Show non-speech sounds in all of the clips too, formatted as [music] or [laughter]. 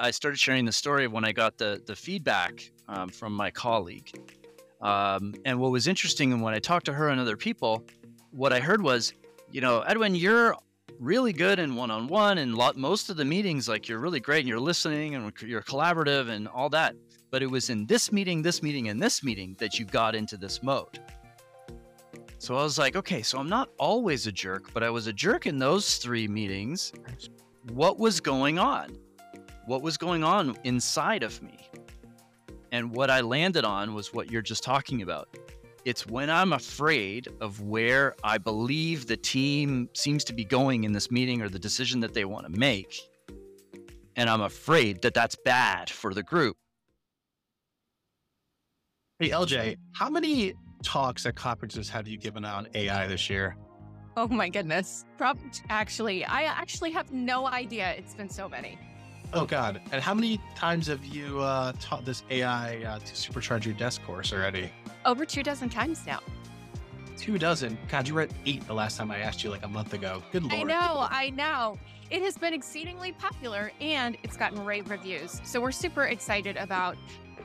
I started sharing the story of when I got the the feedback um, from my colleague. Um, and what was interesting, and when I talked to her and other people, what I heard was, you know, Edwin, you're really good in one-on-one and lot most of the meetings like you're really great and you're listening and you're collaborative and all that. But it was in this meeting this meeting and this meeting that you got into this mode. So i was like okay so i'm not always a jerk but i was a jerk in those three meetings. What was going on what was going on inside of me and what i landed on was what you're just talking about it's when I'm afraid of where I believe the team seems to be going in this meeting or the decision that they want to make. And I'm afraid that that's bad for the group. Hey, LJ, how many talks at conferences have you given on AI this year? Oh my goodness. Probably, actually, I actually have no idea. It's been so many. Oh God! And how many times have you uh, taught this AI uh, to supercharge your desk course already? Over two dozen times now. Two dozen? God, you were at eight the last time I asked you, like a month ago. Good lord! I know, I know. It has been exceedingly popular, and it's gotten rave reviews. So we're super excited about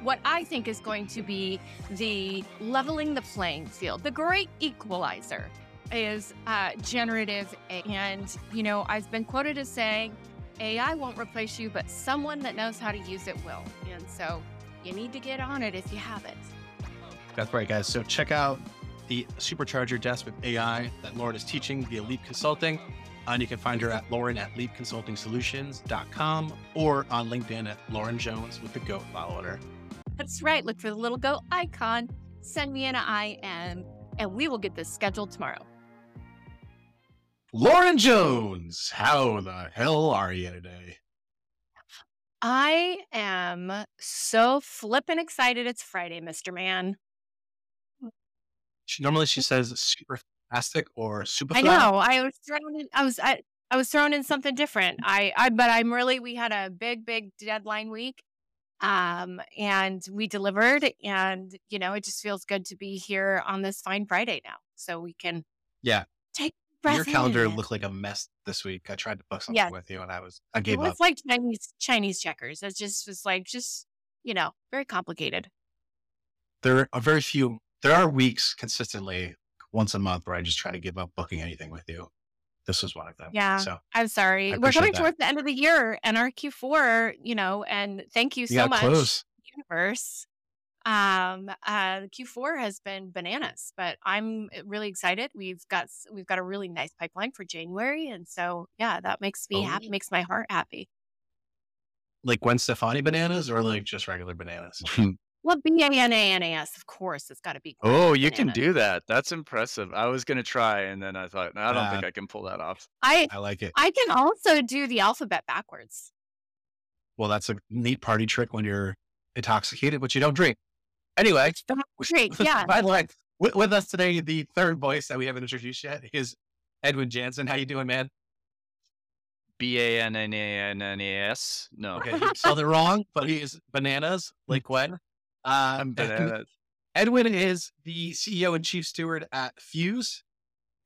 what I think is going to be the leveling the playing field, the great equalizer is uh, generative. And, you know, I've been quoted as saying, AI won't replace you, but someone that knows how to use it will. And so you need to get on it if you haven't. That's right, guys. So check out the Supercharger Desk with AI that Lauren is teaching via Leap Consulting. Uh, and you can find her at Lauren at leapconsultingsolutions.com or on LinkedIn at Lauren Jones with the goat follower. That's right. Look for the little goat icon. Send me an IM, and we will get this scheduled tomorrow. Lauren Jones, how the hell are you today? I am so flippin' excited. It's Friday, Mr. Man. She normally she says super fantastic or super. I know. I was thrown in. I was. I, I was thrown in something different. I. I. But I'm really. We had a big, big deadline week, um, and we delivered. And you know, it just feels good to be here on this fine Friday now, so we can. Yeah. Your calendar looked like a mess this week. I tried to book something with you, and I was I gave it was up. like Chinese Chinese checkers. It just was like just you know very complicated. There are very few. There are weeks consistently once a month where I just try to give up booking anything with you. This was one of them. Yeah. So I'm sorry. We're coming that. towards the end of the year and our Q4. You know, and thank you so much, close. universe um uh q4 has been bananas but i'm eh, really excited we've got we've got a really nice pipeline for january and so yeah that makes me oh. happy makes my heart happy like Gwen Stefani bananas or like just regular bananas? [laughs] well, B A N A N A S, of course, it's got to be. Oh, you can do that. That's impressive. I was gonna try, and then I thought, no, I don't uh, think I can pull that off. I I like it. I can also do the alphabet backwards. Well, that's a neat party trick when you're intoxicated, but you don't drink. Anyway, great. [laughs] Yeah. By the way, with, with, us today, the third voice that we haven't introduced yet is Edwin Jansen. How you doing, man? B A N N A N N A S. No, okay, he spelled it wrong, but he is bananas, like Gwen. [laughs] Um, bananas. Edwin is the CEO and chief steward at Fuse,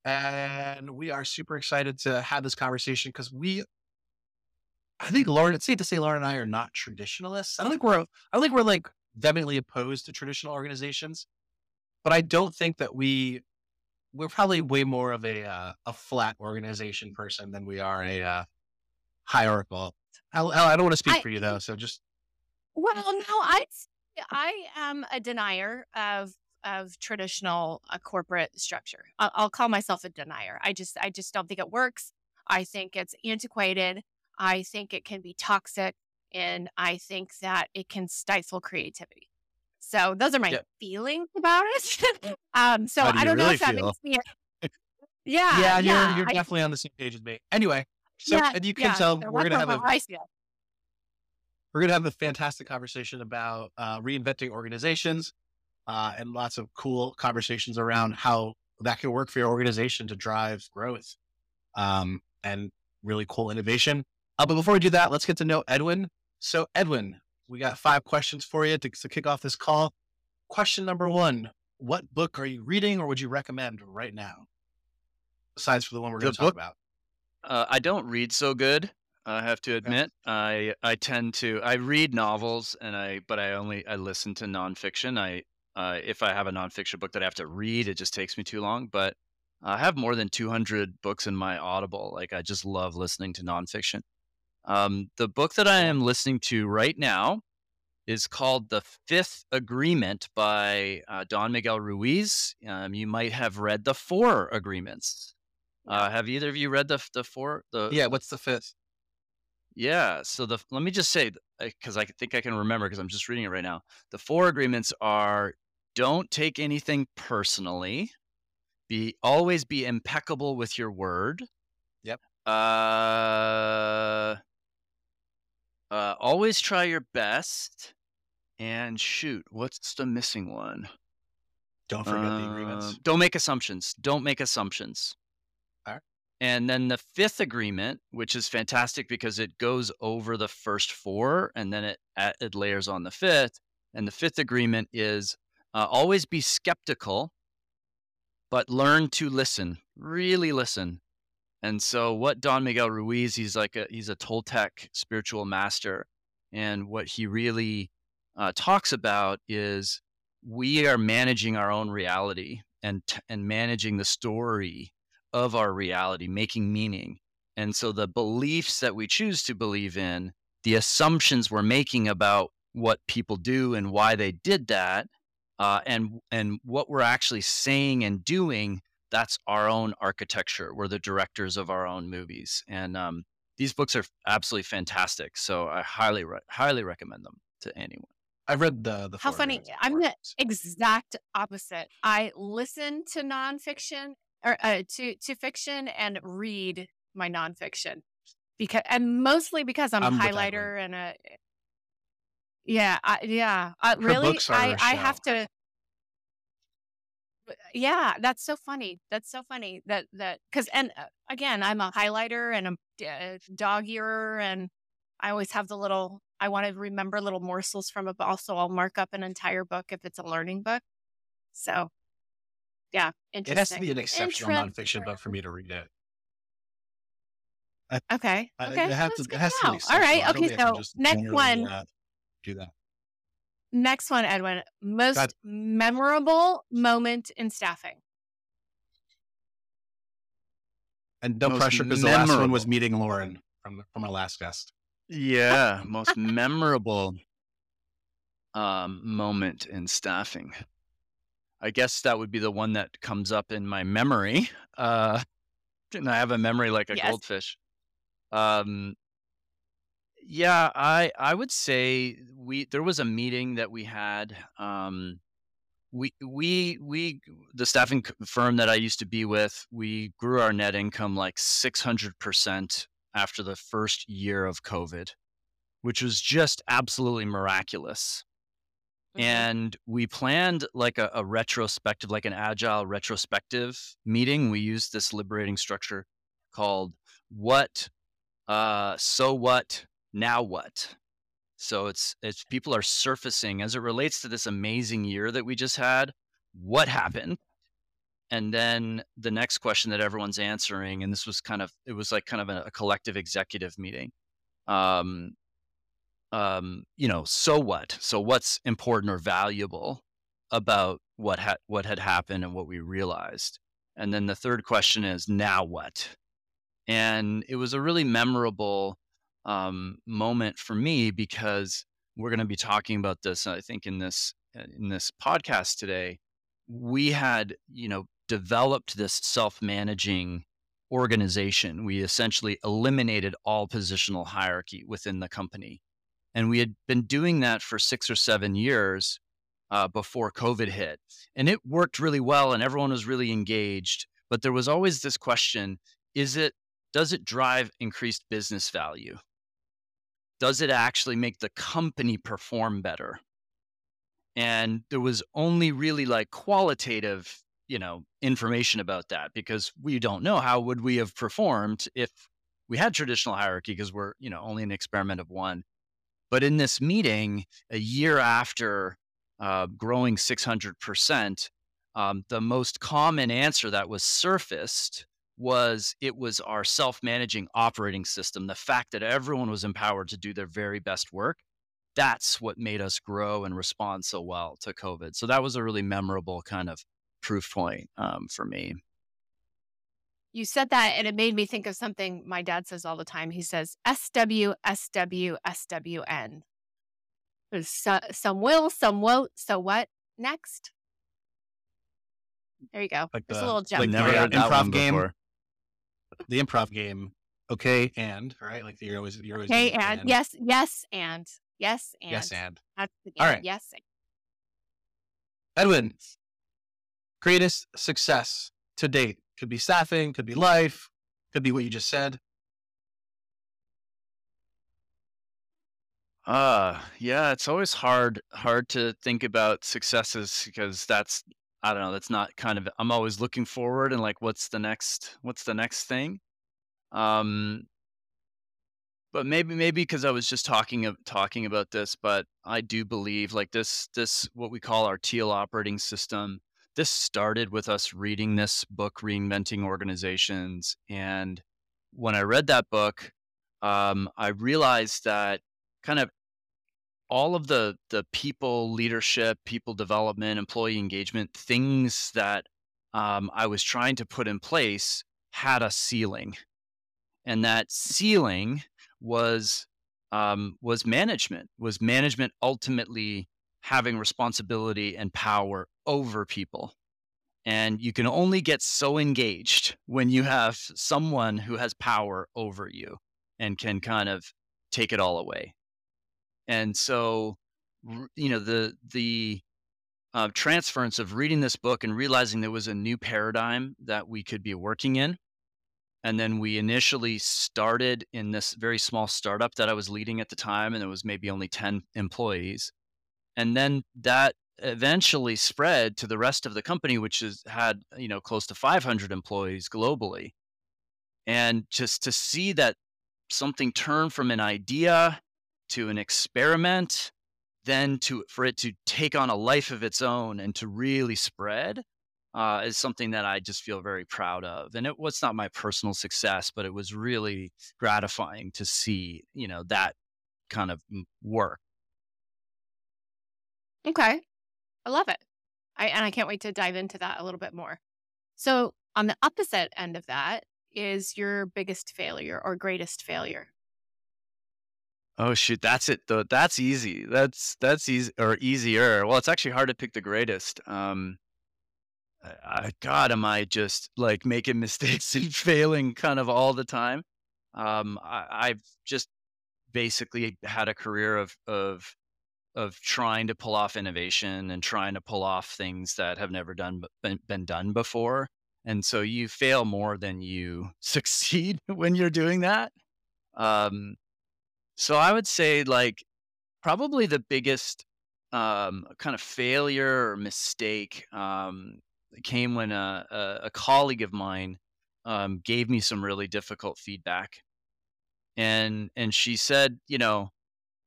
and we are super excited to have this conversation because we I think Lauren, it's safe to say Lauren and I are not traditionalists. I don't think we're, I don't think we're like vehemently opposed to traditional organizations, but I don't think that we we're probably way more of a uh, a flat organization person than we are a uh, hierarchical. I, I don't want to speak I, for you though, so just. Well, no, I I am a denier of of traditional uh, corporate structure. I'll, I'll call myself a denier. I just I just don't think it works. I think it's antiquated. I think it can be toxic and I think that it can stifle creativity. So those are my yep. feelings about it. [laughs] um, so do I don't really know if that feel? makes me. [laughs] yeah, yeah, yeah, you're, you're I, definitely on the same page as me. Anyway, so yeah, and you can yeah, tell so we're gonna have a we're gonna have a fantastic conversation about uh, reinventing organizations uh, and lots of cool conversations around how that can work for your organization to drive growth um, and really cool innovation. Uh, but before we do that, let's get to know Edwin. So, Edwin, we got five questions for you to, to kick off this call. Question number one What book are you reading or would you recommend right now? Besides for the one we're going to talk about. Uh, I don't read so good. I have to admit, I I tend to I read novels and I but I only I listen to nonfiction. I uh, if I have a nonfiction book that I have to read, it just takes me too long. But I have more than 200 books in my Audible. Like I just love listening to nonfiction. Um, the book that I am listening to right now is called The Fifth Agreement by uh, Don Miguel Ruiz. Um, you might have read The Four Agreements. Uh, have either of you read the the four? The Yeah. What's the fifth? yeah. So the let me just say because I think I can remember because I'm just reading it right now. The four agreements are: don't take anything personally. Be always be impeccable with your word. Yep. Uh, uh, always try your best. And shoot, what's the missing one? Don't forget the agreements. Don't make assumptions. Don't make assumptions. And then the fifth agreement, which is fantastic because it goes over the first four and then it it layers on the fifth. And the fifth agreement is uh, always be skeptical, but learn to listen. Really listen. And so, what Don Miguel Ruiz, he's like a he's a Toltec spiritual master, and what he really uh, talks about is we are managing our own reality and and managing the story of our reality, making meaning. And so the beliefs that we choose to believe in, the assumptions we're making about what people do and why they did that, uh, and and what we're actually saying and doing, that's our own architecture. We're the directors of our own movies, and um, these books are absolutely fantastic. So I highly re- highly recommend them to anyone. I've read the the. How funny. I'm the exact opposite. I listen to nonfiction or uh, to to fiction and read my nonfiction because and mostly because I'm, I'm a highlighter and a yeah I, yeah uh, really I I show. have to yeah that's so funny that's so funny that that because and uh, again I'm a highlighter and a uh, dog earer and I always have the little I want to remember little morsels from a book. Also, I'll mark up an entire book if it's a learning book. So, yeah, It has to be an exceptional Intre- nonfiction book for me to read it. Okay. I- Okay. It has that's to. It has to know. be All exceptional. right. I don't Okay. think I can So next one. uh, do that. Next one, Edwin. Most ahead. memorable moment in staffing. And no Most pressure because the last one was meeting Lauren from from our last guest. Yeah, [laughs] most memorable um, moment in staffing. I guess that would be the one that comes up in my memory. Uh, [laughs] and I have a memory like a Yes. goldfish. Um, yeah, I I would say we there was a meeting that we had. Um, we we we the staffing firm that I used to be with, we grew our net income like six hundred percent after the first year of COVID, which was just absolutely miraculous. Mhm. And we planned like a, a retrospective, like an agile retrospective meeting. We used this liberating structure called What, uh, So What, Now What. So it's it's people are surfacing as it relates to this amazing year that we just had. What happened? And then the next question that everyone's answering, and this was kind of it was like kind of a, a collective executive meeting. Um, um, you know, so what? So what's important or valuable about what had what had happened and what we realized? And then the third question is now what? And it was a really memorable um, moment for me because we're going to be talking about this. I think in this in this podcast today, we had you know developed this self-managing organization. We essentially eliminated all positional hierarchy within the company, and we had been doing that for six or seven years uh, before COVID hit, and it worked really well, and everyone was really engaged. But there was always this question: Is it does it drive increased business value? Does it actually make the company perform better? And there was only really like qualitative, you know, information about that because we don't know how would we have performed if we had traditional hierarchy because we're, you know, only an experiment of one. But in this meeting, a year after uh, growing 600%, um, the most common answer that was surfaced was it was our self-managing operating system the fact that everyone was empowered to do their very best work that's what made us grow and respond so well to covid so that was a really memorable kind of proof point um, for me you said that and it made me think of something my dad says all the time he says sw sw swn there's so, some will some won't so what next there you go. Like Just the- a little jump. like never the heard that improv one game. before. The improv game. Okay, and right, like you're always you're always okay, doing and yes, yes, and yes, and yes, and that's the game. right. Yes, and. Edwin, greatest success to date could be staffing, could be life, could be what you just said. Uh yeah, it's always hard hard to think about successes because that's I don't know, that's not kind of I'm always looking forward and like what's the next what's the next thing? Um but maybe maybe because I was just talking of talking about this, but I do believe like this this what we call our teal operating system. This started with us reading this book, Reinventing Organizations. And when I read that book, um, I realized that kind of all of the the people leadership, people development, employee engagement things that um, I was trying to put in place had a ceiling, and that ceiling was um, was management. Was management ultimately having responsibility and power over people? And you can only get so engaged when you have someone who has power over you and can kind of take it all away and so you know the the uh, transference of reading this book and realizing there was a new paradigm that we could be working in and then we initially started in this very small startup that i was leading at the time and it was maybe only 10 employees and then that eventually spread to the rest of the company which has had you know close to 500 employees globally. And just to see that something turn from an idea to an experiment then to for it to take on a life of its own and to really spread uh, is something that I just feel very proud of. And it was not my personal success, but it was really gratifying to see, you know, that kind of work. Okay. I love it. I and I can't wait to dive into that a little bit more. So, on the opposite end of that is your biggest failure or greatest failure. Oh shoot, that's it though. That's easy. That's that's easy or easier. Well, it's actually hard to pick the greatest. Um, I, I- God, am I just like making [laughs] mistakes and failing kind of all the time? Um, I, I've just basically had a career of of of trying to pull off innovation and trying to pull off things that have never done been, been done before. And so you fail more than you [laughs] succeed when you're doing that. Um, so I would say like probably the biggest um, kind of failure or mistake um, came when a, a, a colleague of mine um, gave me some really difficult feedback, and and she said, you know,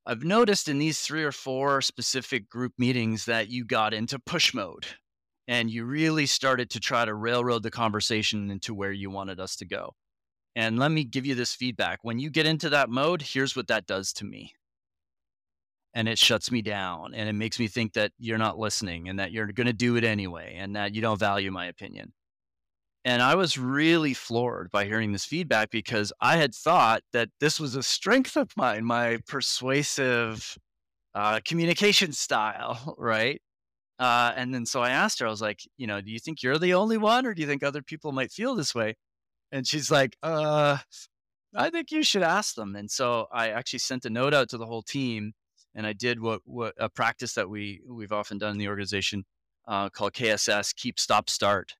I've noticed in these three or four specific group meetings that you got into push mode, and you really started to try to railroad the conversation into where you wanted us to go. And let me give you this feedback. When you get into that mode, here's what that does to me. And it shuts me down and it makes me think that you're not listening and that you're going to do it anyway and that you don't value my opinion. And I was really floored by hearing this feedback because I had thought that this was a strength of mine, my persuasive uh, communication style, [laughs] right? Uh, and then so I asked her, I was like, you know, do you think you're the only one or do you think other people might feel this way? And she's like, uh, I think you should ask them. And so I actually sent a note out to the whole team, and I did what what a practice that we we've often done in the organization uh, called KSS, keep, stop, start.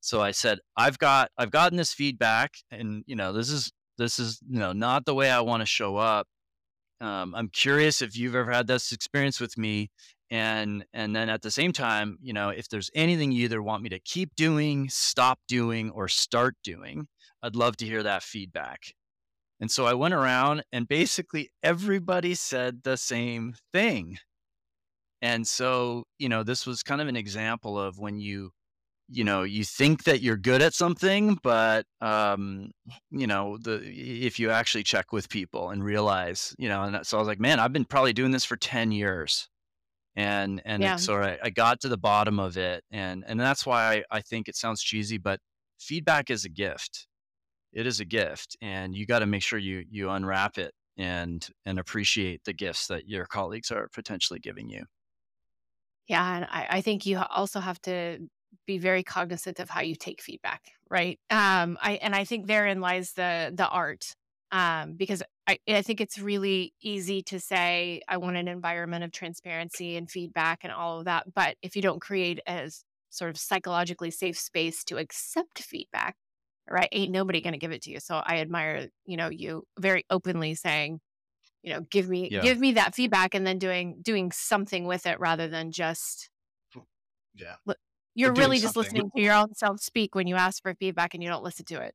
So I said, I've got I've gotten this feedback, and you know this is this is you know not the way I want to show up. Um, I'm curious if you've ever had this experience with me, and and then at the same time, you know, if there's anything you either want me to keep doing, stop doing, or start doing, I'd love to hear that feedback. And so I went around and basically everybody said the same thing. And so, you know, this was kind of an example of when you you know you think that you're good at something but um you know the if you actually check with people and realize you know and so i was like man i've been probably doing this for 10 years and and Yeah. so I, I got to the bottom of it and and that's why I, I think it sounds cheesy but feedback is a gift it is a gift and you got to make sure you you unwrap it and and appreciate the gifts that your colleagues are potentially giving you Yeah, and I, I think you also have to be very cognizant of how you take feedback, right? Um, I and I think therein lies the the art, um, because I I think it's really easy to say I want an environment of transparency and feedback and all of that, but if you don't create a sort of psychologically safe space to accept feedback, right? Ain't nobody going to give it to you. So I admire, you know, you very openly saying, you know, give me Yeah. give me that feedback and then doing doing something with it rather than just hmm. Yeah. you're really just something. listening to your own self speak when you ask for feedback and you don't listen to it.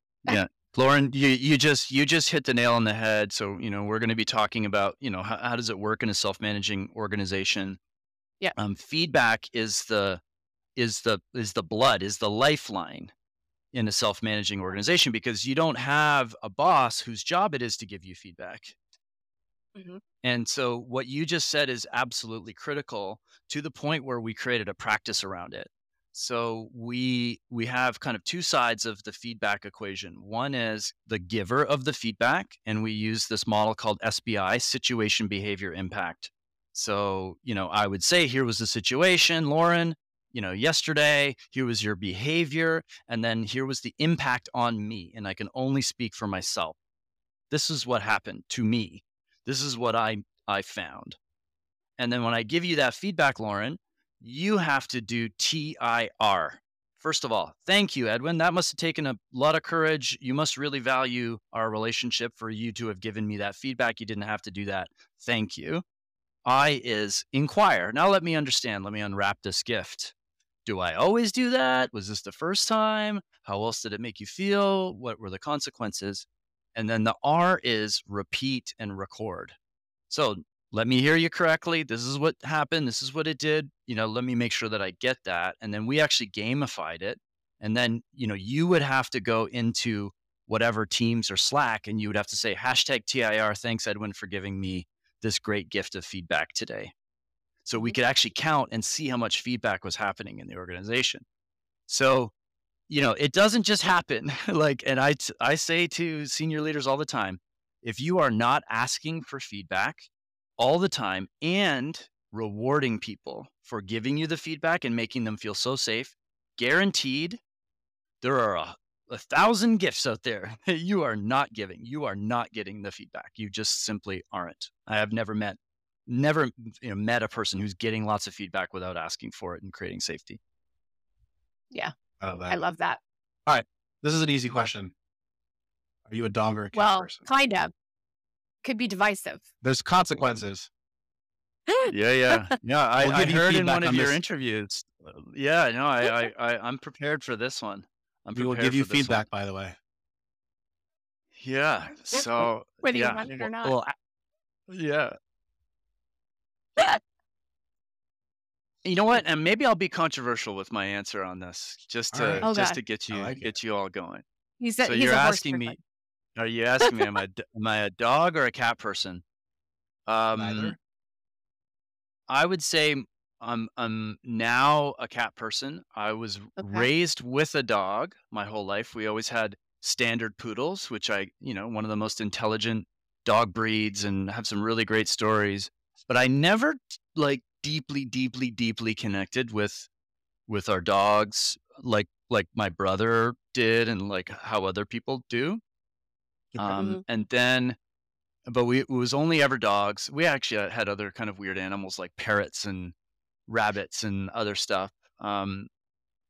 Lauren, you you just you just hit the nail on the head. So you know we're going to be talking about you know how, how does it work in a self managing organization. Yeah. Um, feedback is the is the is the blood is the lifeline in a self managing organization because you don't have a boss whose job it is to give you feedback. Mhm. And so what you just said is absolutely critical to the point where we created a practice around it. So we we have kind of two sides of the feedback equation. One is the giver of the feedback and we use this model called SBI, situation behavior impact. So, you know, I would say here was the situation, Lauren, you know, yesterday, here was your behavior and then here was the impact on me and I can only speak for myself. This is what happened to me. This is what I I found. And then when I give you that feedback, Lauren, you have to do TIR. First of all, thank you, Edwin. That must have taken a lot of courage. You must really value our relationship for you to have given me that feedback. You didn't have to do that. Thank you. I is inquire. Now let me understand. Let me unwrap this gift. Do I always do that? Was this the first time? How else did it make you feel? What were the consequences? And then the R is repeat and record. So let me hear you correctly. This is what happened. This is what it did. You know, let me make sure that I get that. And then we actually gamified it. And then, you know, you would have to go into whatever Teams or Slack and you would have to say hashtag TIR. Thanks, Edwin, for giving me this great gift of feedback today. So we Mhm. could actually count and see how much feedback was happening in the organization. So, you know, it doesn't just happen. [laughs] like, and I, t- I say to senior leaders all the time, if you are not asking for feedback all the time and rewarding people for giving you the feedback and making them feel so safe, guaranteed there are a, a thousand gifts out there [laughs] that you are not giving. You are not getting the feedback. You just simply aren't. I have never met never you know, met a person who's getting lots of feedback without asking for it and creating safety. Yeah, oh, I love that. I love that. All right, this is an easy question. Are you a dog or a cat Well, person? kind of. Could be divisive. There's consequences. [laughs] Yeah, yeah, yeah. I, We'll I you heard in one of on your this. interviews. Yeah, no, I, I, [laughs] I, I'm prepared for this one. I'm We will give you for this one. feedback, by the way. Yeah. So Whether you yeah. want it or not. Well, I- yeah. You know what? And maybe I'll be controversial with my answer on this, just to right. Oh, just God. to get you like it. get you all going. He's a, so he's you're a asking me, person. Are you asking me, am I am I a dog or a cat person? Um, Neither. I would say I'm I'm now a cat person. I was Okay. raised with a dog my whole life. We always had standard poodles, which I, you know, one of the most intelligent dog breeds and have some really great stories. But I never like deeply, deeply, deeply connected with with our dogs like like my brother did and like how other people do. Um, and then, but we it was only ever dogs. We actually had other kind of weird animals like parrots and rabbits and other stuff. Um,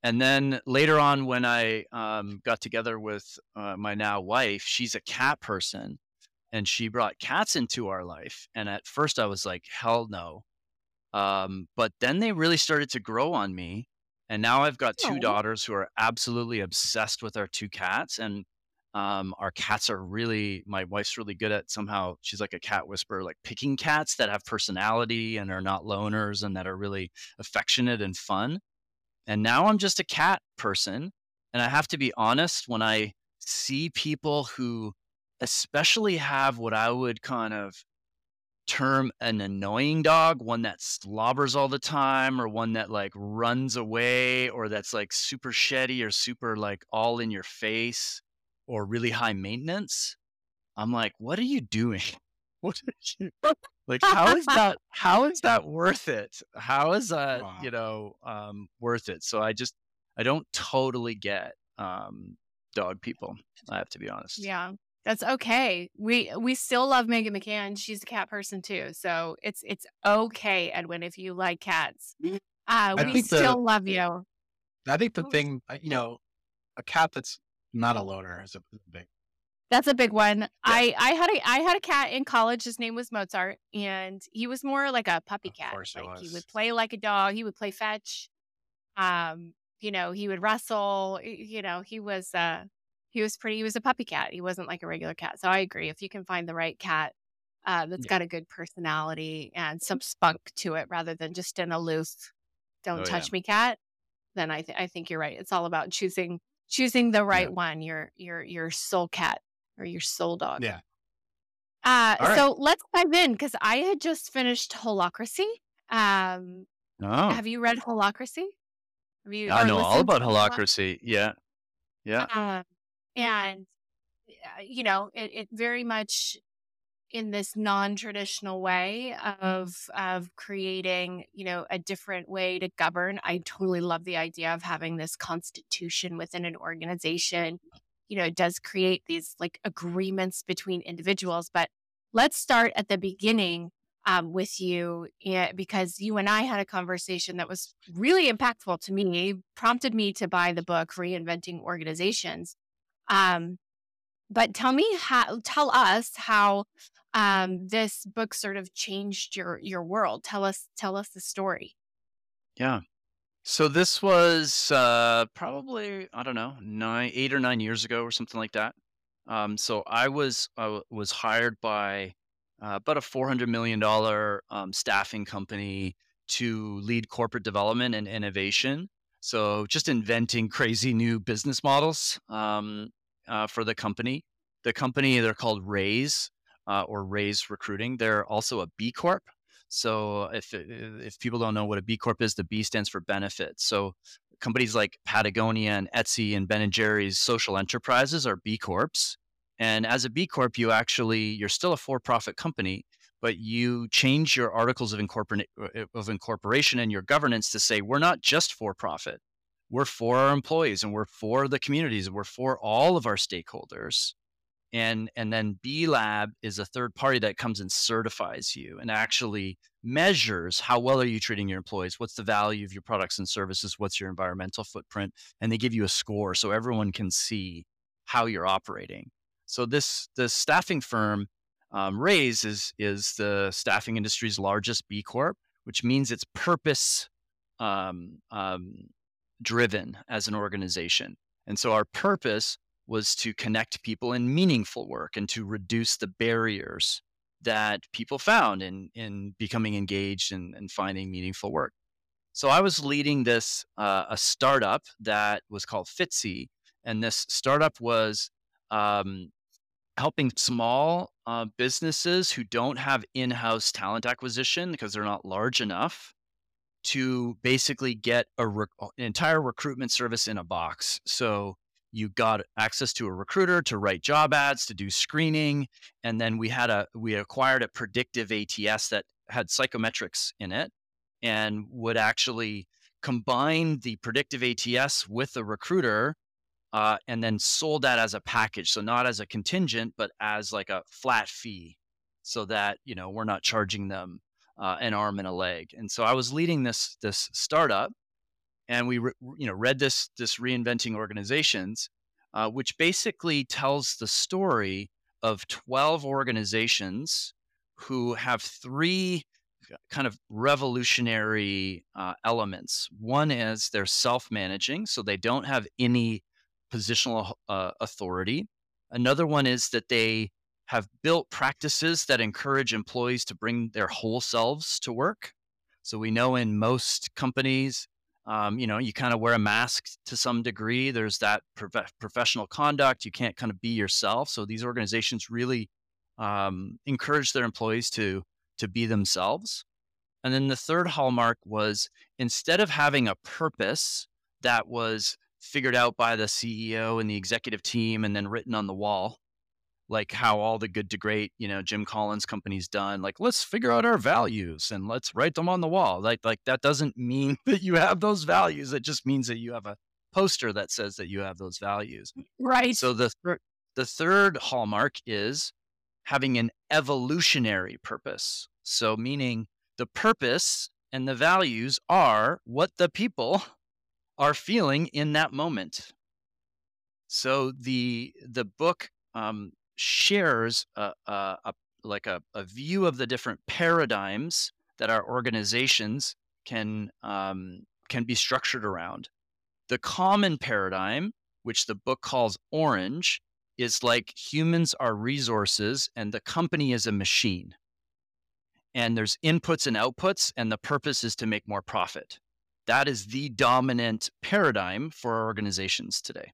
and then later on, when I um, got together with uh, my now wife, she's a cat person, and she brought cats into our life. And at first, I was like, hell no. Um, but then they really started to grow on me. And now I've got two daughters who are absolutely obsessed with our two cats. And um, our cats are really, my wife's really good at somehow, she's like a cat whisperer, like picking cats that have personality and are not loners and that are really affectionate and fun. And now I'm just a cat person. And I have to be honest when I see people who especially have what I would kind of term an annoying dog, one that slobbers all the time or one that like runs away or that's like super sheddy or super like all in your face or really high maintenance. I'm like, what are you doing? [laughs] What are you [laughs] like how is that how is that worth it? How is that, wow. you know, um worth it? So I just I don't totally get um dog people. I have to be honest. Yeah. That's okay. We we still love Megan McCann. She's a cat person too. So it's it's okay, Edwin, if you like cats. Uh, we still the, love you. I think the thing, uh, you know, a cat that's not a loner is a big. That's a big one. Yeah. I I had a I had a cat in college. His name was Mozart, and he was more like a puppy cat. like he would play like a dog. He would play fetch. Um, you know, he would wrestle. You know, he was uh he was pretty he was a puppy cat he wasn't like a regular cat so i agree if you can find the right cat uh, that's yeah. got a good personality and some spunk to it rather than just an aloof don't oh, touch yeah. me cat then I, th- I think you're right it's all about choosing choosing the right yeah. one your your your soul cat or your soul dog. Yeah. Uh, right. so let's dive in because i had just finished holacracy. Um oh. have you read holacracy? Have you i know all about holacracy. Yeah. Yeah. Uh, and uh, you know it, it very much in this non-traditional way of of creating you know a different way to govern. I totally love the idea of having this constitution within an organization. You know it does create these like agreements between individuals but let's start at the beginning um, with you eh, because you and i had a conversation that was really impactful to me prompted me to buy the book reinventing organizations. Um, but tell me how, tell us how um, this book sort of changed your your world. Tell us, tell us the story. Yeah. So this was uh, probably I don't know nine, eight or nine years ago or something like that. Um, so I was I was hired by uh, about a four hundred million dollar um, staffing company to lead corporate development and innovation. So just inventing crazy new business models um, uh, for the company. The company they're called Raise uh, or Raise Recruiting. They're also a B Corp. So if if people don't know what a B Corp is, the B stands for benefit. So companies like Patagonia and Etsy and Ben and Jerry's social enterprises are B Corps. And as a B Corp, you actually you're still a for-profit company, but you change your articles of, incorpor- uh, of incorporation and your governance to say we're not just for profit we're for our employees and we're for the communities and we're for all of our stakeholders and and then b lab is a third party that comes and certifies you and actually measures how well are you treating your employees what's the value of your products and services what's your environmental footprint and they give you a score so everyone can see how you're operating so this the staffing firm um, raise is is the staffing industry's largest b corp which means it's purpose um, um, driven as an organization. And so our purpose was to connect people in meaningful work and to reduce the barriers that people found in, in becoming engaged and, and finding meaningful work. So I was leading this uh, a startup that was called Fitzii, and this startup was um, helping small uh, businesses who don't have in-house talent acquisition because they're not large enough to basically get a an entire recruitment service in a box. So you got access to a recruiter to write job ads, to do screening, and then we had a we acquired a predictive ATS that had psychometrics in it and would actually combine the predictive ATS with the recruiter uh, and then sold that as a package. So not as a contingent, but as like a flat fee so that, you know, we're not charging them uh, an arm and a leg. And so I was leading this this startup, and we re, you know read this this reinventing organizations, uh, which basically tells the story of twelve organizations who have three kind of revolutionary uh, elements. One is they're self-managing, so they don't have any positional uh, authority. Another one is that they have built practices that encourage employees to bring their whole selves to work. So we know in most companies, Um, you know, you kind of wear a mask to some degree. There's that prof- professional conduct. You can't kind of be yourself. So these organizations really um, encourage their employees to to be themselves. And then the third hallmark was instead of having a purpose that was figured out by the CEO and the executive team and then written on the wall, like how all the good to great, you know, Jim Collins companies done, like let's figure out our values and let's write them on the wall. Like like that doesn't mean [laughs] that you have those values. It just means that you have a poster that says that you have those values. Right. So the thir- the third hallmark is having an evolutionary purpose. So meaning the purpose and the values are what the people are feeling in that moment. So the the book um, shares a, a, a like a, a, view of the different paradigms that our organizations can um, can be structured around. The common paradigm, which the book calls orange, is like humans are resources and the company is a machine. And there's inputs and outputs, and the purpose is to make more profit. That is the dominant paradigm for our organizations today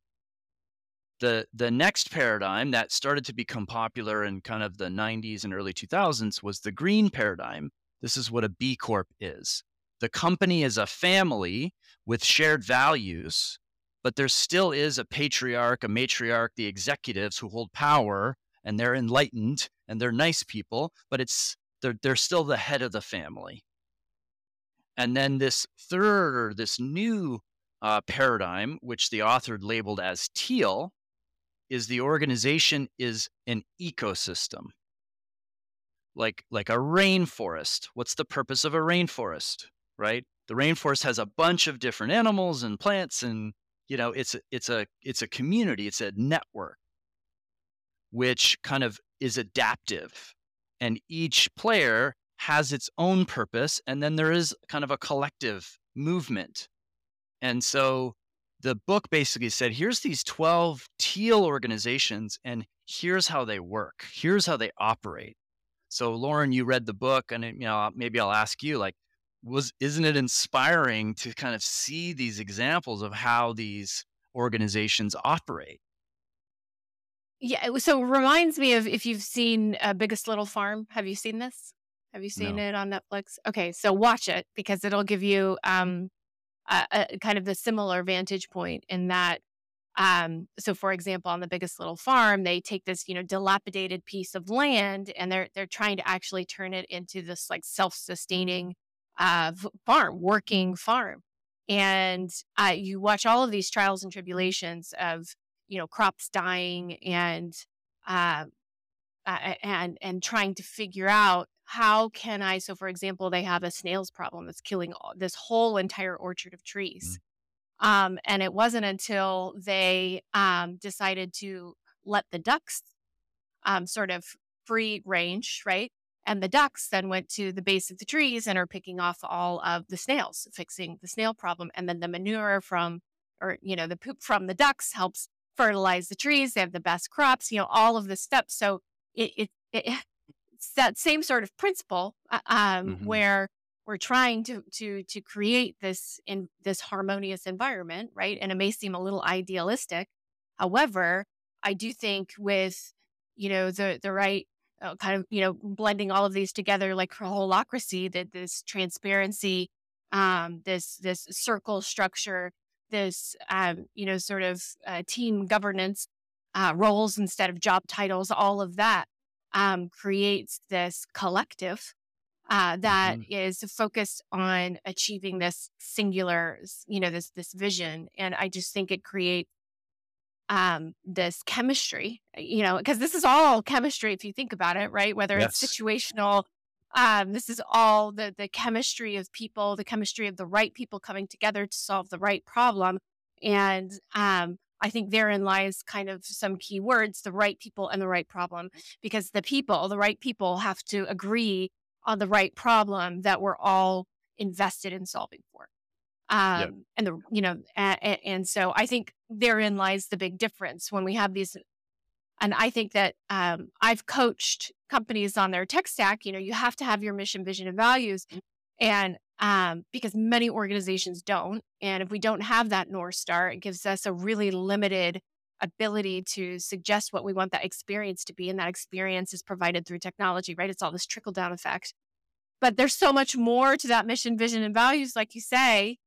the the next paradigm that started to become popular in kind of the 90s and early 2000s was the green paradigm. This is what a b corp is. The company is a family with shared values but there still is a patriarch a matriarch the executives who hold power and they're enlightened and they're nice people but it's they're, they're still the head of the family. And then this third or this new uh, paradigm, which the author labeled as teal, is the organization is an ecosystem. Like like a rainforest. What's the purpose of a rainforest right? The rainforest has a bunch of different animals and plants and you know it's a, it's a it's a community. It's a network which kind of is adaptive. And each player has its own purpose and then there is kind of a collective movement. And so the book basically said here's these 12 teal organizations and here's how they work. Here's how they operate. So lauren you read the book and you know maybe i'll ask you like was isn't it inspiring to kind of see these examples of how these organizations operate? Yeah so it reminds me of if you've seen uh, biggest little farm. Have you seen this? Have you seen no. it on netflix? Okay so watch it because it'll give you um a, kind of the similar vantage point in that um, so for example on the biggest little farm they take this you know dilapidated piece of land and they're they're trying to actually turn it into this like self-sustaining uh, farm working farm. And uh, you watch all of these trials and tribulations of you know crops dying and uh, and and trying to figure out how can I? So, for example, they have a snails problem that's killing all, this whole entire orchard of trees. Mm. Um, and it wasn't until they um, decided to let the ducks um, sort of free range, right? And the ducks then went to the base of the trees and are picking off all of the snails, fixing the snail problem. And then the manure from, or, you know, the poop from the ducks helps fertilize the trees. They have the best crops, you know, all of the steps. So it, it, it it's that same sort of principle uh, um, mm-hmm. where we're trying to to to create this in this harmonious environment, right? And it may seem a little idealistic. However, I do think with you know the the right uh, kind of you know blending all of these together like holacracy that this transparency, um, this this circle structure, this um, you know sort of uh, team governance uh, roles instead of job titles, all of that um, creates this collective uh, that mm-hmm. is focused on achieving this singular, you know, this this vision. And I just think it creates um, this chemistry, you know, because this is all chemistry if you think about it, right? Whether yes. it's situational, um, this is all the the chemistry of people, the chemistry of the right people coming together to solve the right problem. And um, I think therein lies kind of some key words the right people and the right problem, because the people, the right people, have to agree on the right problem that we're all invested in solving for. Um, yep. And the, you know, and, and so I think therein lies the big difference when we have these. And I think that um, I've coached companies on their tech stack. You know, you have to have your mission, vision, and values. And um, because many organizations don't. And if we don't have that North Star, it gives us a really limited ability to suggest what we want that experience to be. And that experience is provided through technology, right? It's all this trickle down effect. But there's so much more to that mission, vision, and values, like you say,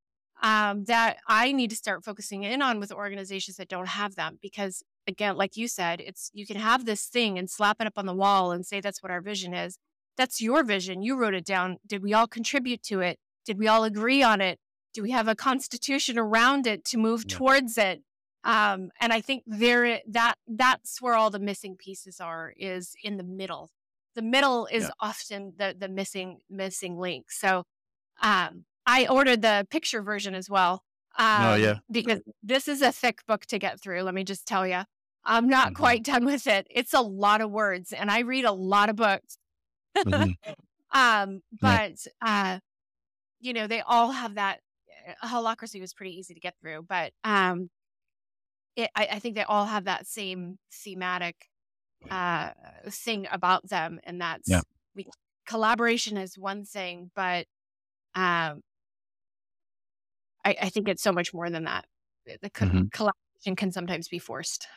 um, that I need to start focusing in on with organizations that don't have them. Because again, like you said, it's you can have this thing and slap it up on the wall and say that's what our vision is. That's your vision. You wrote it down. Did we all contribute to it? Did we all agree on it? Do we have a constitution around it to move yeah. towards it? Um, and I think there that that's where all the missing pieces are is in the middle. The middle is yeah. often the the missing missing link. So um, I ordered the picture version as well. Oh, um, oh yeah, because this is a thick book to get through. Let me just tell you, I'm not mm-hmm. quite done with it. It's a lot of words, and I read a lot of books. Mm-hmm. [laughs] um, but yeah. uh, you know, they all have that. Uh, Holacracy was pretty easy to get through, but um, it, I, I think they all have that same thematic uh, thing about them, and that's yeah. we collaboration is one thing, but um, I, I think it's so much more than that. The co- mm-hmm. collaboration can sometimes be forced.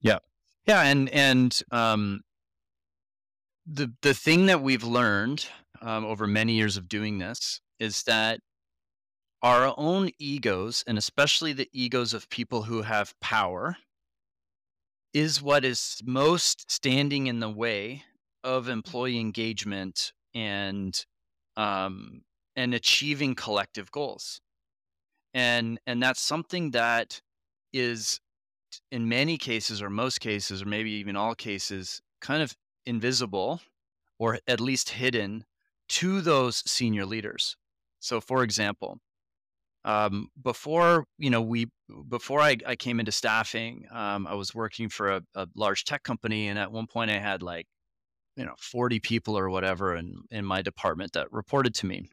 Yeah, yeah, and and um, the the thing that we've learned um, over many years of doing this is that our own egos, and especially the egos of people who have power, is what is most standing in the way of employee engagement and um, and achieving collective goals. And and that's something that is in many cases or most cases or maybe even all cases kind of invisible or at least hidden to those senior leaders. So for example, um, before you know we before I, I came into staffing um, i was working for a, a, large tech company and at one point i had like you know 40 people or whatever in, in my department that reported to me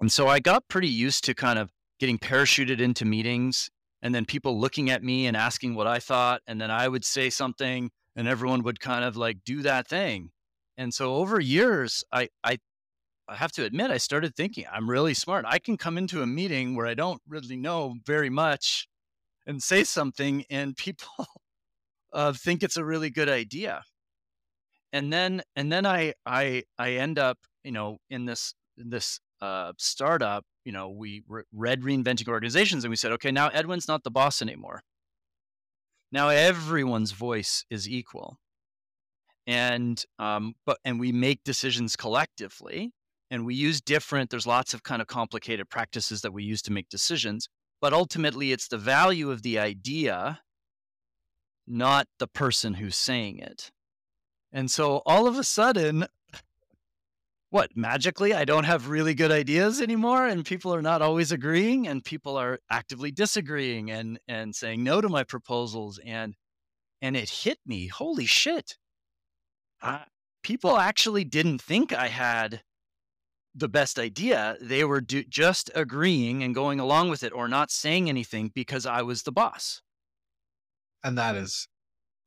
and so i got pretty used to kind of getting parachuted into meetings and then people looking at me and asking what i thought and then i would say something and everyone would kind of like do that thing and so over years i i I have to admit, I started thinking I'm really smart. I can come into a meeting where I don't really know very much and say something, and people [laughs] uh, think it's a really good idea. And then, and then I, I, I end up, you know, in this, in this uh, startup. You know, we re- read reinventing organizations, and we said, okay, now Edwin's not the boss anymore. Now everyone's voice is equal. And um, but and we make decisions collectively and we use different there's lots of kind of complicated practices that we use to make decisions but ultimately it's the value of the idea not the person who's saying it. And so all of a sudden what magically i don't have really good ideas anymore and people are not always agreeing and people are actively disagreeing and and saying no to my proposals and and it hit me holy shit uh, people actually didn't think i had the best idea. They were do- just agreeing and going along with it or not saying anything because I was the boss. And that is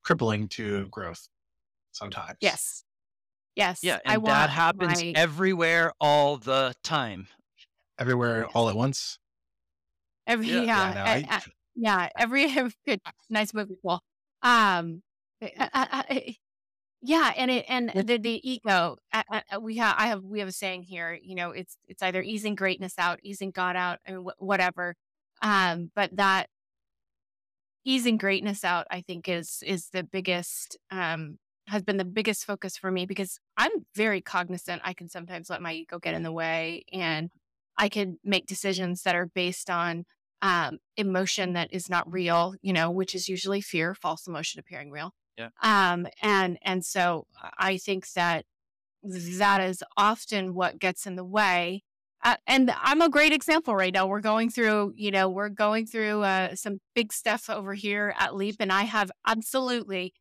crippling to growth sometimes. Yes. Yes. Yeah. And that happens my... everywhere all the time. Everywhere all at once. Every, yeah. Yeah. Yeah, I, I, yeah [laughs] every, good, nice movie. Cool. Um, I, yeah, and it and the the ego. we have I have we have a saying here. You know, it's it's either easing greatness out, easing God out, or whatever. Um, but that easing greatness out, I think, is is the biggest um has been the biggest focus for me because I'm very cognizant. I can sometimes let my ego get in the way, and I can make decisions that are based on um, emotion that is not real. You know, which is usually fear, false emotion appearing real. Yeah. Um, and and so I think that that is often what gets in the way. Uh, and I'm a great example right now. We're going through, you know, we're going through uh, some big stuff over here at Leap, and I have absolutely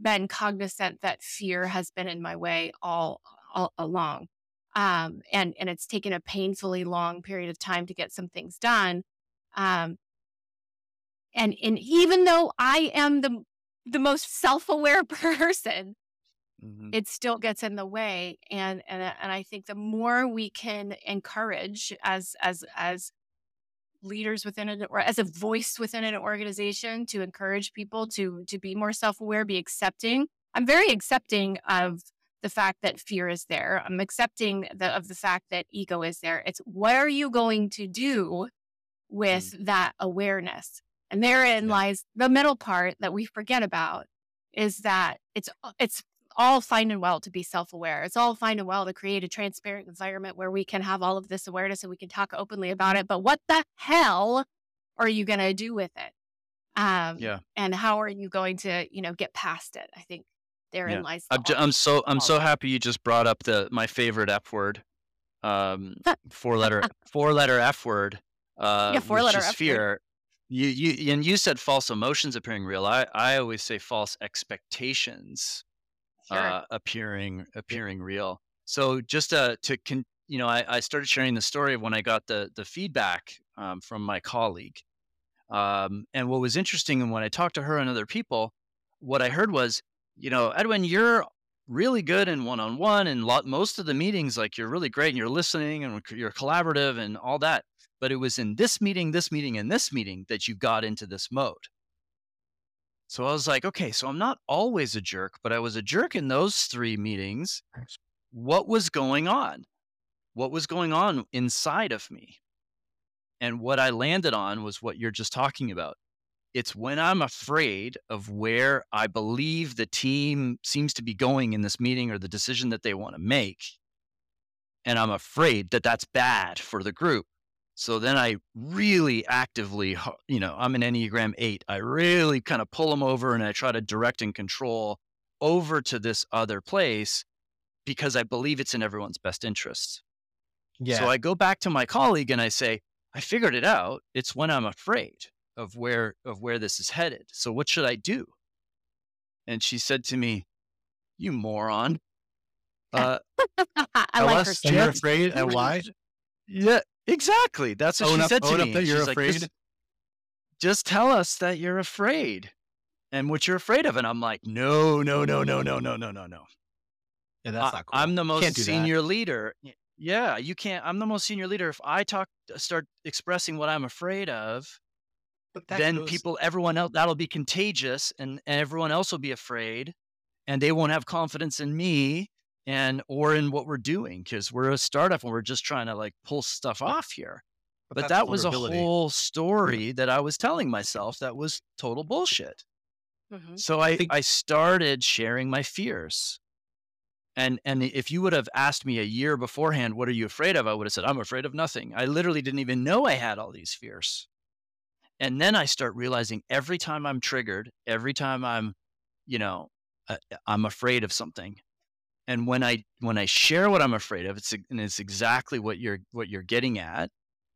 been cognizant that fear has been in my way all, all along. Um, and and it's taken a painfully long period of time to get some things done. Um, and and even though I am the the most self-aware [laughs] person Mhm. it still gets in the way and and and I think the more we can encourage as as as leaders within it or as a voice within an organization to encourage people to to be more self-aware be accepting. I'm very accepting of the fact that fear is there. I'm accepting the, of the fact that ego is there. It's what are you going to do mm. with that awareness? And therein Yeah. lies the middle part that we forget about is that it's it's all fine and well to be self-aware. It's all fine and well to create a transparent environment where we can have all of this awareness and we can talk openly about it. But what the hell are you going to do with it? Um, Yeah. And how are you going to, you know, get past it? I think therein Yeah. lies. the I'm, art. I'm so I'm so happy you just brought up the my favorite F word, um, four letter [laughs] four letter F word. Uh, Yeah, four letter F word. fear. You you and you said false emotions appearing real. I I always say false expectations Sure. uh, appearing appearing real. So just uh, to con- you know, I, I started sharing the story of when I got the the feedback um, from my colleague, um, and what was interesting and when I talked to her and other people, what I heard was, you know, Edwin, you're really good in one on one and lot most of the meetings, like you're really great and you're listening and you're collaborative and all that. But it was in this meeting, this meeting, and this meeting that you got into this mode. So I was like, okay, so I'm not always a jerk, but I was a jerk in those three meetings. What was going on? What was going on inside of me? And what I landed on was what you're just talking about. It's when I'm afraid of where I believe the team seems to be going in this meeting or the decision that they want to make. And I'm afraid that that's bad for the group. So then I really actively, you know, I'm an Enneagram 8. I really kind of pull them over and I try to direct and control over to this other place because I believe it's in everyone's best interests. Yeah. So I go back to my colleague and I say, I figured it out. It's when I'm afraid of where of where this is headed. So what should I do? And she said to me, "You moron." [laughs] Uh, I Tell like her you're afraid and why. [laughs] yeah, exactly. That's what Own she up, said to me. you're She's like, "Just- just tell us that you're afraid and what you're afraid of. And I'm like, no, no, no, no, no, no, no, no, no. yeah, that's I- not cool. I'm the most Can't that. senior leader. Yeah, you can't. I'm the most senior leader. If I talk, start expressing what I'm afraid of, then goes- people, everyone else, that'll be contagious, and, and everyone else will be afraid, and they won't have confidence in me and or in what we're doing because we're a startup and we're just trying to like pull stuff off here. But, that's that was a whole story that I was telling myself that was total bullshit. Mhm. So I, think- I started sharing my fears. And and if you would have asked me a year beforehand, what are you afraid of? I would have said, I'm afraid of nothing. I literally didn't even know I had all these fears. And then I start realizing every time I'm triggered, every time I'm, you know, uh, I'm afraid of something. And when I when I share what I'm afraid of, it's and it's exactly what you're what you're getting at.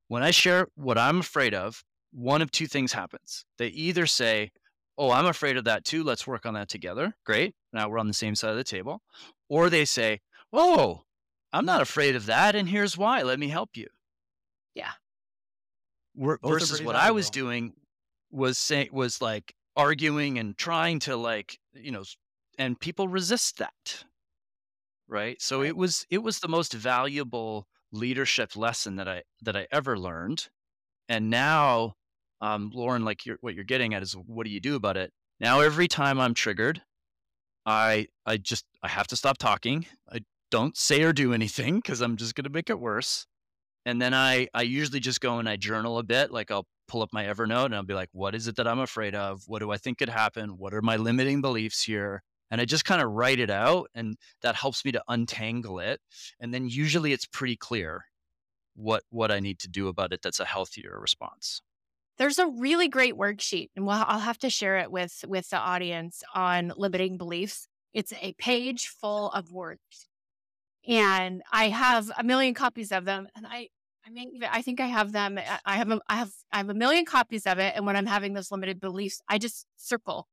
When I share what I'm afraid of, one of two things happens. They either say, "Oh, I'm afraid of that too. Let's work on that together." Great. Now we're on the same side of the table. Or they say, "Oh, I'm not afraid of that and here's why. Let me help you." Yeah. Wor- Both are versus pretty what I was doing was saying was like arguing and trying to like, you know, and people resist that. Right? So Right. it was it was the most valuable leadership lesson that I that I ever learned. And now um, Lauren, like you're, what you're getting at is what do you do about it? Now, every time I'm triggered, I I just I have to stop talking. I don't say or do anything because I'm just going to make it worse. And then I I usually just go and I journal a bit. Like I'll pull up my Evernote and I'll be like, what is it that I'm afraid of? What do I think could happen? What are my limiting beliefs here? And I just kind of write it out, and that helps me to untangle it. And then usually it's pretty clear what what I need to do about it. That's a healthier response. There's a really great worksheet, and we'll, I'll have to share it with with the audience on limiting beliefs. It's a page full of words, and I have a million copies of them. And I, I even, I think I have them. I have, a, I have, I have a million copies of it. And when I'm having those limited beliefs, I just circle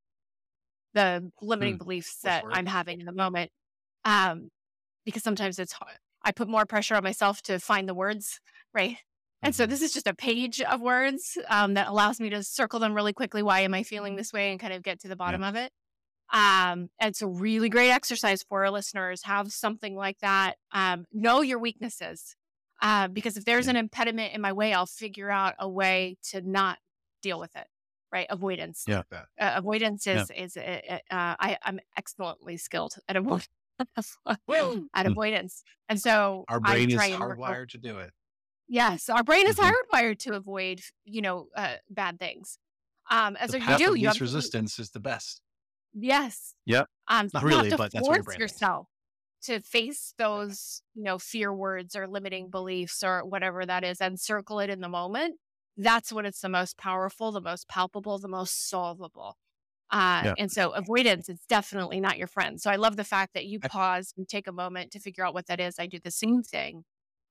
the limiting beliefs that? I'm having in the moment, um, because sometimes it's hard. I put more pressure on myself to find the words, right? And so Mhm. this is just a page of words um, that allows me to circle them really quickly. Why am I feeling this way? And kind of get to the bottom of it. Um, and it's a really great exercise for our listeners. Have something like that. Um, know your weaknesses. Uh, because if there's an impediment in my way, I'll figure out a way to not deal with it. Right, avoidance. Yeah, uh, avoidance is yeah. is uh, uh, uh, I I'm excellently skilled at avoidance. at hmm. avoidance, and so our brain is hardwired to do it. Yes, our brain is mm-hmm. hardwired to avoid you know uh, bad things. Um, as the you do, you have resistance to, is the best. Yes. Yep. Um, Not really, but that's what your yourself to face those, you know, fear words or limiting beliefs or whatever that is and circle it in the moment. That's when it's the most powerful, the most palpable, the most solvable. Uh, yeah. And so avoidance is definitely not your friend. So I love the fact that you pause and take a moment to figure out what that is. I do the same thing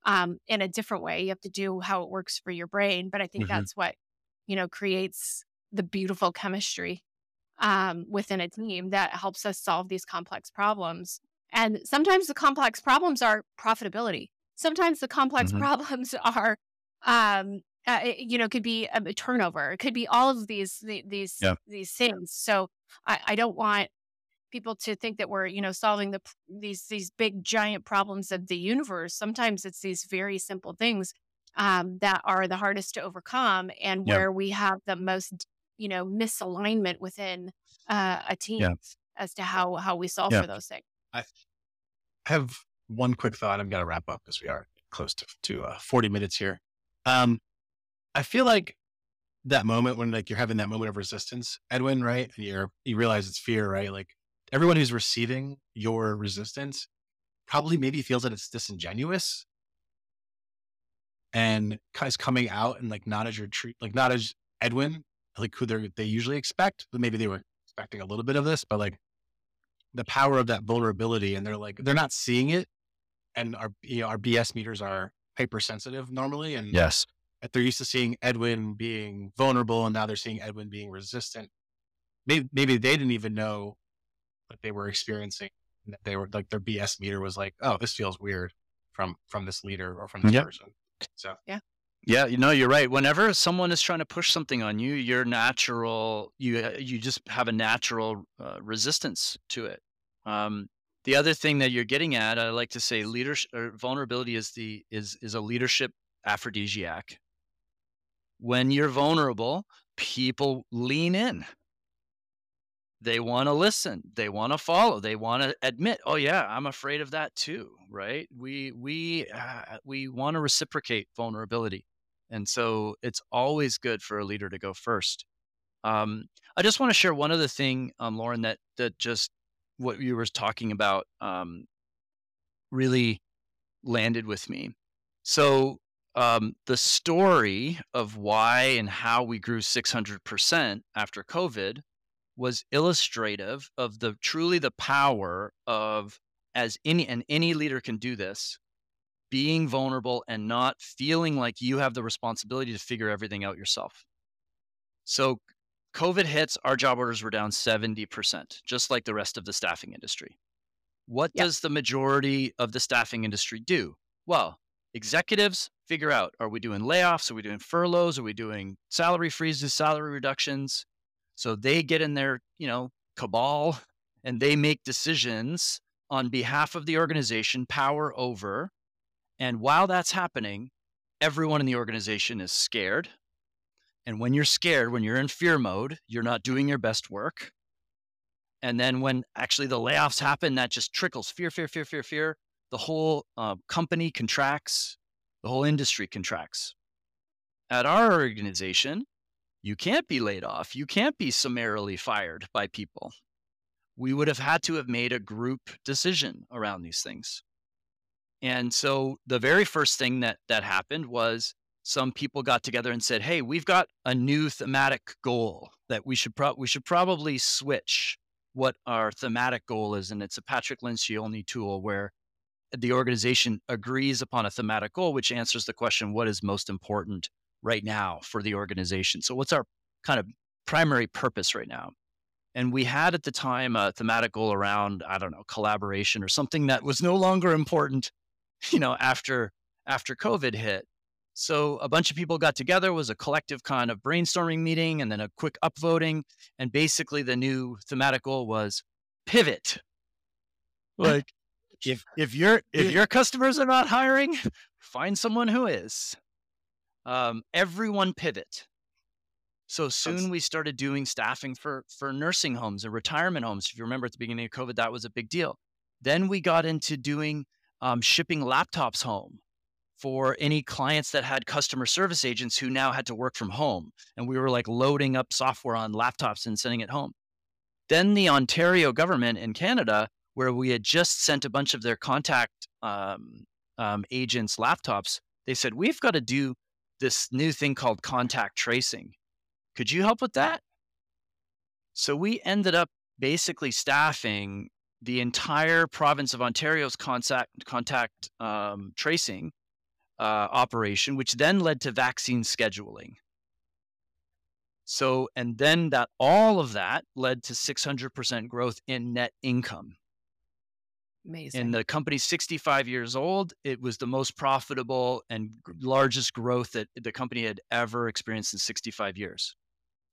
um, in a different way. You have to do how it works for your brain. But I think mm-hmm. that's what, you know, creates the beautiful chemistry um, within a team that helps us solve these complex problems. And sometimes the complex problems are profitability. Sometimes the complex mm-hmm. [laughs] problems are, um, uh, you know, could be a turnover. It could be all of these these yeah. these things. So I, I don't want people to think that we're you know solving the these these big giant problems of the universe. Sometimes it's these very simple things um, that are the hardest to overcome, and yeah. where we have the most you know misalignment within uh, a team yeah. as to how how we solve for those things. I have one quick thought. I'm going to wrap up because we are close to, to uh, 40 minutes here. Um, I feel like that moment when like you're having that moment of resistance, Edwin, right? And you're you realize it's fear, right? Like everyone who's receiving your resistance probably maybe feels that it's disingenuous and is coming out and like not as your treat, like not as Edwin, like who they they usually expect, but maybe they were expecting a little bit of this, but like the power of that vulnerability, and they're like they're not seeing it, and our you know our BS meters are hypersensitive normally, and yes, they're used to seeing Edwin being vulnerable, and now they're seeing Edwin being resistant. Maybe maybe they didn't even know what they were experiencing. They were like their BS meter was like, oh, this feels weird from from this leader or from this yep. person. So yeah, yeah, you know, you're right. Whenever someone is trying to push something on you, your natural you uh, you just have a natural uh, resistance to it. Um, the other thing that you're getting at, I like to say, leadership or vulnerability is the is is a leadership aphrodisiac. When you're vulnerable, people lean in. They want to listen. They want to follow. They want to admit, "Oh yeah, I'm afraid of that too." Right? We we uh, we want to reciprocate vulnerability. And so it's always good for a leader to go first. Um, I just want to share one other thing, um, Lauren, that that just what you were talking about um, really landed with me. So um, the story of why and how we grew 600% after COVID was illustrative of the truly the power of as any and any leader can do this being vulnerable and not feeling like you have the responsibility to figure everything out yourself. So, COVID hits, our job orders were down 70%, just like the rest of the staffing industry. What yep. does the majority of the staffing industry do? Well, executives figure out are we doing layoffs? Are we doing furloughs? Are we doing salary freezes, salary reductions? So they get in their, you know, cabal [laughs] and they make decisions on behalf of the organization, power over and while that's happening, everyone in the organization is scared. And when you're scared, when you're in fear mode, you're not doing your best work. And then when actually the layoffs happen, that just trickles fear, fear, fear, fear, fear. The whole uh, company contracts, the whole industry contracts. At our organization, you can't be laid off. You can't be summarily fired by people. We would have had to have made a group decision around these things. And so the very first thing that that happened was some people got together and said, "Hey, we've got a new thematic goal that we should pro- we should probably switch what our thematic goal is." And it's a Patrick Lencioni tool where the organization agrees upon a thematic goal, which answers the question, "What is most important right now for the organization?" So, what's our kind of primary purpose right now? And we had at the time a thematic goal around, I don't know, collaboration or something that was no longer important [laughs] you know, after after COVID hit. So a bunch of people got together, was a collective kind of brainstorming meeting, and then a quick upvoting. And basically, the new thematic goal was pivot. Like, if [laughs] if your if your customers are not hiring, [laughs] find someone who is. Um, everyone pivot. So soon we started doing staffing for for nursing homes and retirement homes. If you remember at the beginning of COVID, that was a big deal. Then we got into doing um, shipping laptops home for any clients that had customer service agents who now had to work from home. And we were like loading up software on laptops and sending it home. Then the Ontario government in Canada, where we had just sent a bunch of their contact um, um, agents' laptops, they said, We've got to do this new thing called contact tracing. Could you help with that? So we ended up basically staffing the entire province of Ontario's contact, contact um, tracing uh, operation, which then led to vaccine scheduling. So, and then that all of that led to 600% growth in net income. Amazing. And the company's 65 years old. It was the most profitable and largest growth that the company had ever experienced in 65 years.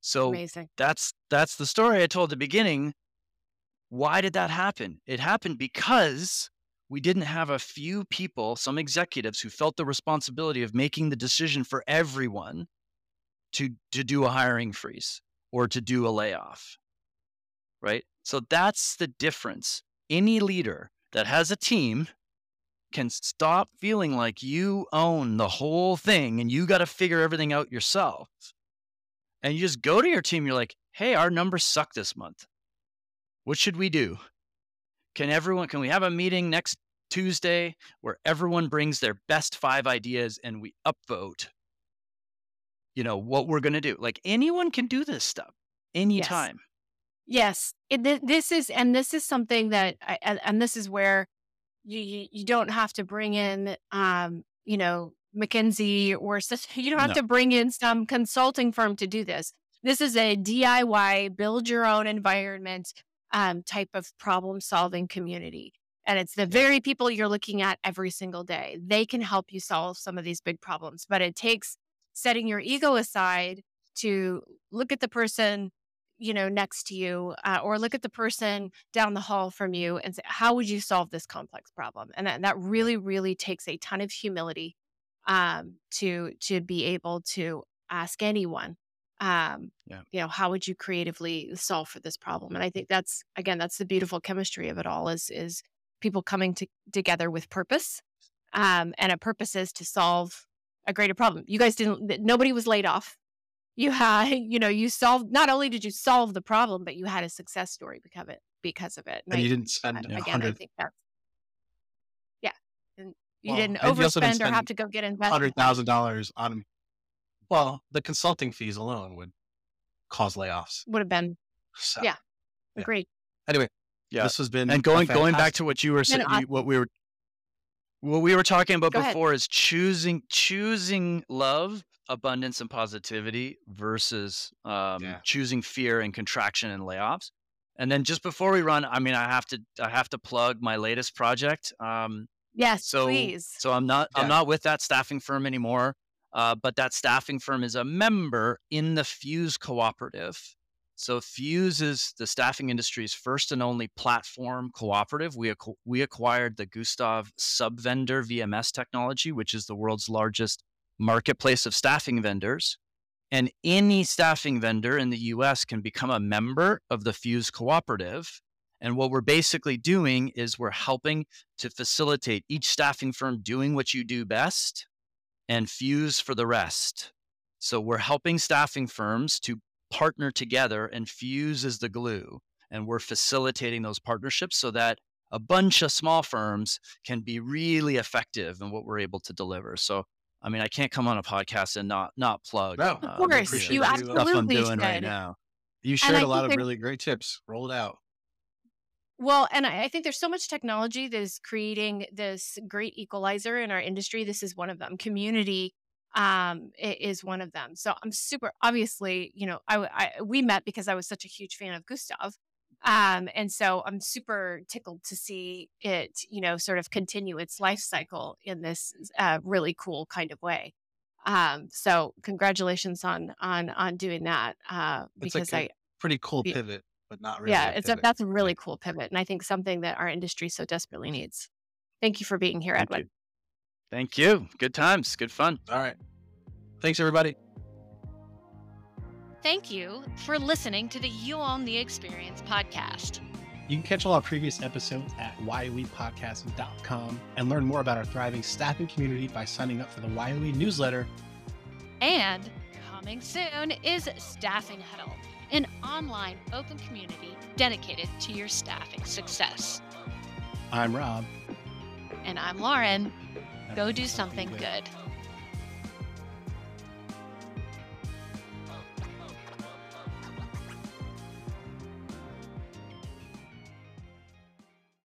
So Amazing. that's that's the story I told at the beginning. Why did that happen? It happened because we didn't have a few people, some executives who felt the responsibility of making the decision for everyone to to do a hiring freeze or to do a layoff. Right? So that's the difference. Any leader that has a team can stop feeling like you own the whole thing and you got to figure everything out yourself. And you just go to your team, you're like, hey, our numbers suck this month. What should we do? Can everyone, can we have a meeting next Tuesday where everyone brings their best five ideas and we upvote, you know, what we're going to do? Like anyone can do this stuff anytime. Yes, it, this is, and this is something that, I, and, and this is where you, you you don't have to bring in, um, you know, McKinsey or. [laughs] You don't have No. to bring in some consulting firm to do this. This is a DIY, build your own environment um, type of problem solving community. And it's the very people you're looking at every single day. They can help you solve some of these big problems, but it takes setting your ego aside to look at the person you know next to you uh, or look at the person down the hall from you and say how would you solve this complex problem? And that, that really really takes a ton of humility um, to to be able to ask anyone um, Yeah. you know how would you creatively solve for this problem? And i think that's again that's the beautiful chemistry of it all is is people coming to, together with purpose um, and a purpose is to solve a greater problem. You guys didn't nobody was laid off you had [laughs] you know you solved not only did you solve the problem but you had a success story because of it because of it And I- you didn't spend I- a again i hundred think that's yeah and you Well, didn't and you didn't overspend or have to go get invested hundred thousand dollars on. Well, the consulting fees alone would cause layoffs. would have been So, Yeah. Yeah. Anyway, Yeah. this has been and going going back to what you were saying, I- what we were what we were talking about Go ahead. before is choosing choosing love, abundance, and positivity versus um, Yeah. choosing fear and contraction and layoffs. And then just before we run, I mean, I have to I have to plug my latest project. Um, yes so please so I'm not Yeah. I'm not with that staffing firm anymore. Uh, but that staffing firm is a member in the Fuse Cooperative. So Fuse is the staffing industry's first and only platform cooperative. We acqu- we acquired the Gustav Subvendor VMS technology, which is the world's largest marketplace of staffing vendors. And any staffing vendor in the US can become a member of the Fuse Cooperative. And what we're basically doing is we're helping to facilitate each staffing firm doing what you do best and Fuse for the rest. So we're helping staffing firms to partner together, and Fuse is the glue. And we're facilitating those partnerships so that a bunch of small firms can be really effective in what we're able to deliver. So, I mean, I can't come on a podcast and not not plug. No. uh, Of course, you the stuff I'm absolutely doing right should. now. You shared a lot of really great tips. Roll it out. Well, and I I think there's so much technology that is creating this great equalizer in our industry. This is one of them. Community um, is one of them. So I'm super. Obviously, you know, I, I we met because I was such a huge fan of Gustav, um, and so I'm super tickled to see it, you know, sort of continue its life cycle in this uh, really cool kind of way. Um, so congratulations on on on doing that. Uh, because like I a pretty cool pivot, but not really. yeah, a it's a that's a really cool pivot, and I think something that our industry so desperately needs. Thank you for being here, Thank Edwin. you. Thank you. Good times. Good fun. All right. Thanks, everybody. Thank you for listening to the You Own the Experience podcast. You can catch all our previous episodes at YOEpodcast.com and learn more about our thriving staffing community by signing up for the YOE newsletter. And coming soon is Staffing Huddle, an online open community dedicated to your staffing success. I'm Rob. And I'm Lauren. Go do something good.